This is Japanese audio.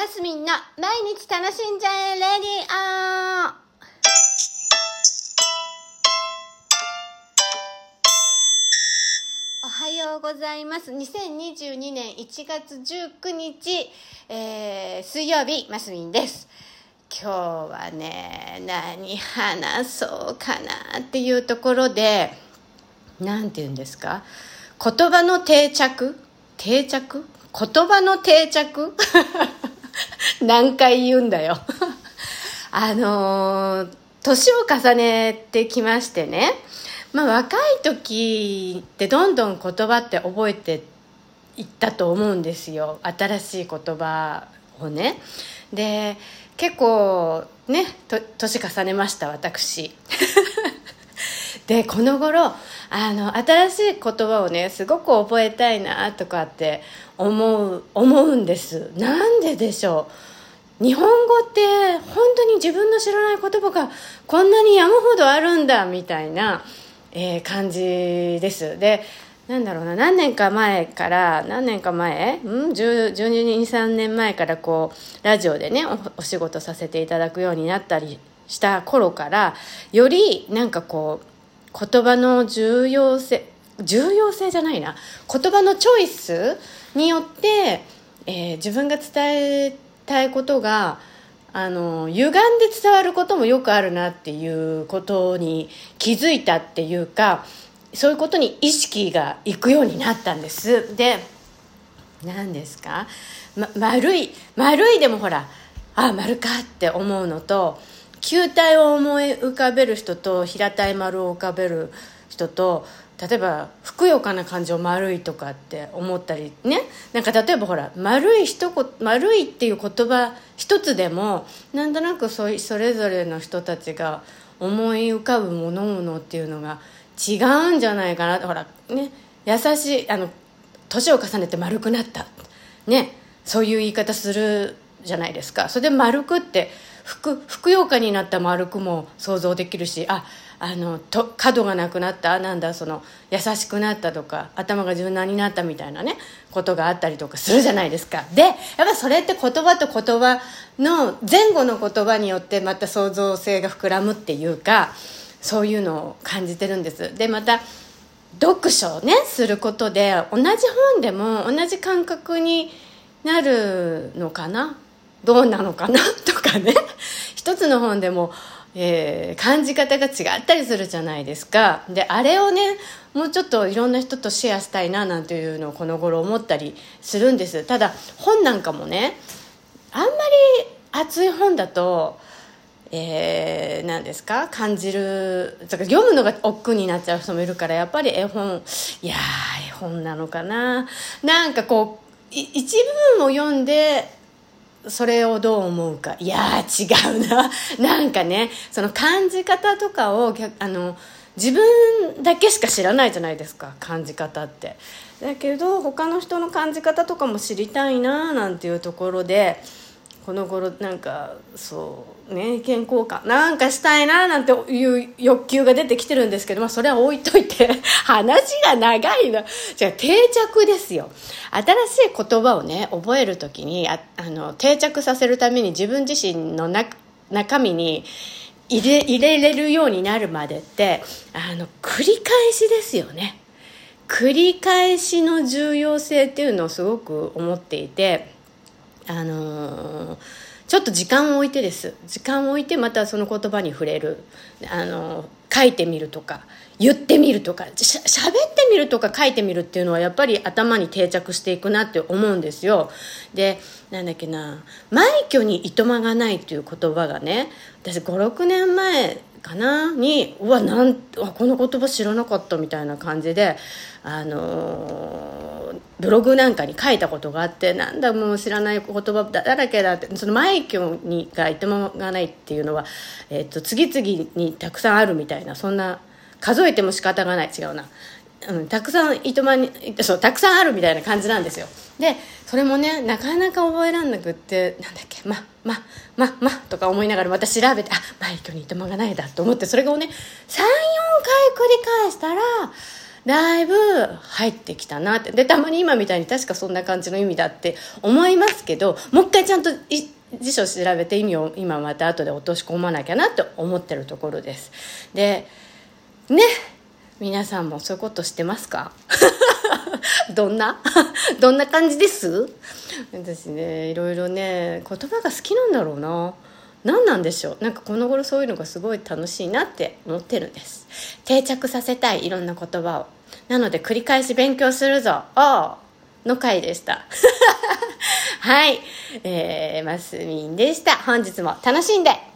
マスミンの毎日楽しんじゃえレディオおはようございます。2022年1月19日、えー、水曜日、マスミンです。今日はね、何話そうかなっていうところで、なんて言うんですか？言葉の定着？定着？言葉の定着？何回言うんだよ。あの年を重ねてきましてね、まあ、若い時ってどんどん言葉って覚えていったと思うんですよ。新しい言葉をね。で結構ね年重ねました私。でこの頃あの新しい言葉をねすごく覚えたいなとかって思う思うんです。なんででしょう。日本語って本当に自分の知らない言葉がこんなに山ほどあるんだみたいな、えー、感じです。でなんだろうな何年か前から何年か前ん1223年前からこうラジオでねお仕事させていただくようになったりした頃からよりなんかこう言葉の重要性重要性じゃないな言葉のチョイスによって、えー、自分が伝えてたいことがあの歪んで伝わることもよくあるなっていうことに気づいたっていうかそういうことに意識がいくようになったんです。で何ですか、ま、丸い丸いでもほらあ丸かって思うのと球体を思い浮かべる人と平たい丸を浮かべる人と例えばふくよかな感じを丸いとかって思ったりね。なんか例えばほら丸い一言丸いっていう言葉一つでもなんとなくそそれぞれの人たちが思い浮かぶものものっていうのが違うんじゃないかな。ほらね。優しいあの年を重ねて丸くなった。ね。そういう言い方するじゃないですか。それで丸くってふくふくよかになった丸くも想像できるしああのと角がなくなったなんだその優しくなったとか頭が柔軟になったみたいなねことがあったりとかするじゃないですか。でやっぱそれって言葉と言葉の前後の言葉によってまた創造性が膨らむっていうかそういうのを感じてるんです。でまた読書をねすることで同じ本でも同じ感覚になるのかな？どうなのかな？とかね。一つの本でもえー、感じ方が違ったりするじゃないですか。であれをねもうちょっといろんな人とシェアしたいななんていうのをこの頃思ったりするんです。ただ本なんかもねあんまり熱い本だとえー、何ですか？感じるだか読むのが億劫になっちゃう人もいるからやっぱり絵本いや絵本なのかな。なんかこう一部を読んでそれをどう思うか。いや違うな。なんかねその感じ方とかをあの自分だけしか知らないじゃないですか。感じ方って。だけど他の人の感じ方とかも知りたいななんていうところでこの頃なんかそうね意見交換なんかしたいななんていう欲求が出てきてるんですけど、まあ、それは置いといて 話が長いなじゃあ定着ですよ。新しい言葉をね覚える時にああの定着させるために自分自身の中中身に入れ入れれるようになるまでってあの繰り返しですよね。繰り返しの重要性っていうのをすごく思っていてあの、ちょっと時間を置いてです。時間を置いてまたその言葉に触れる、あの、書いてみるとか言ってみるとかしゃべってみるとか書いてみるっていうのはやっぱり頭に定着していくなって思うんですよ。でなんだっけな「埋挙にいとまがない」という言葉がね私56年前かなにうわなんこの言葉知らなかったみたいな感じであのー、ブログなんかに書いたことがあってなんだもう知らない言葉だらけだってその枚挙にが言ってもがないっていうのは、えー、と次々にたくさんあるみたいなそんな数えても仕方がない。違うな、うん、たくさんいとまにそうたくさんあるみたいな感じなんですよ。でそれもねなかなか覚えらんなくってなんだっけままままとか思いながらまた調べてあ枚挙にいとまがないだと思ってそれをね34回繰り返したらだいぶ入ってきたなって。でたまに今みたいに確かそんな感じの意味だって思いますけどもう一回ちゃんと辞書調べて意味を今また後で落とし込まなきゃなって思ってるところです。でね皆さんもそういうことしてますか？どんな？どんな感じです？私ねいろいろね言葉が好きなんだろうな。何なんでしょう？なんかこの頃そういうのがすごい楽しいなって思ってるんです。定着させたいいろんな言葉を。なので繰り返し勉強するぞ。おの回でした。はい、えー、マスミンでした。本日も楽しんで。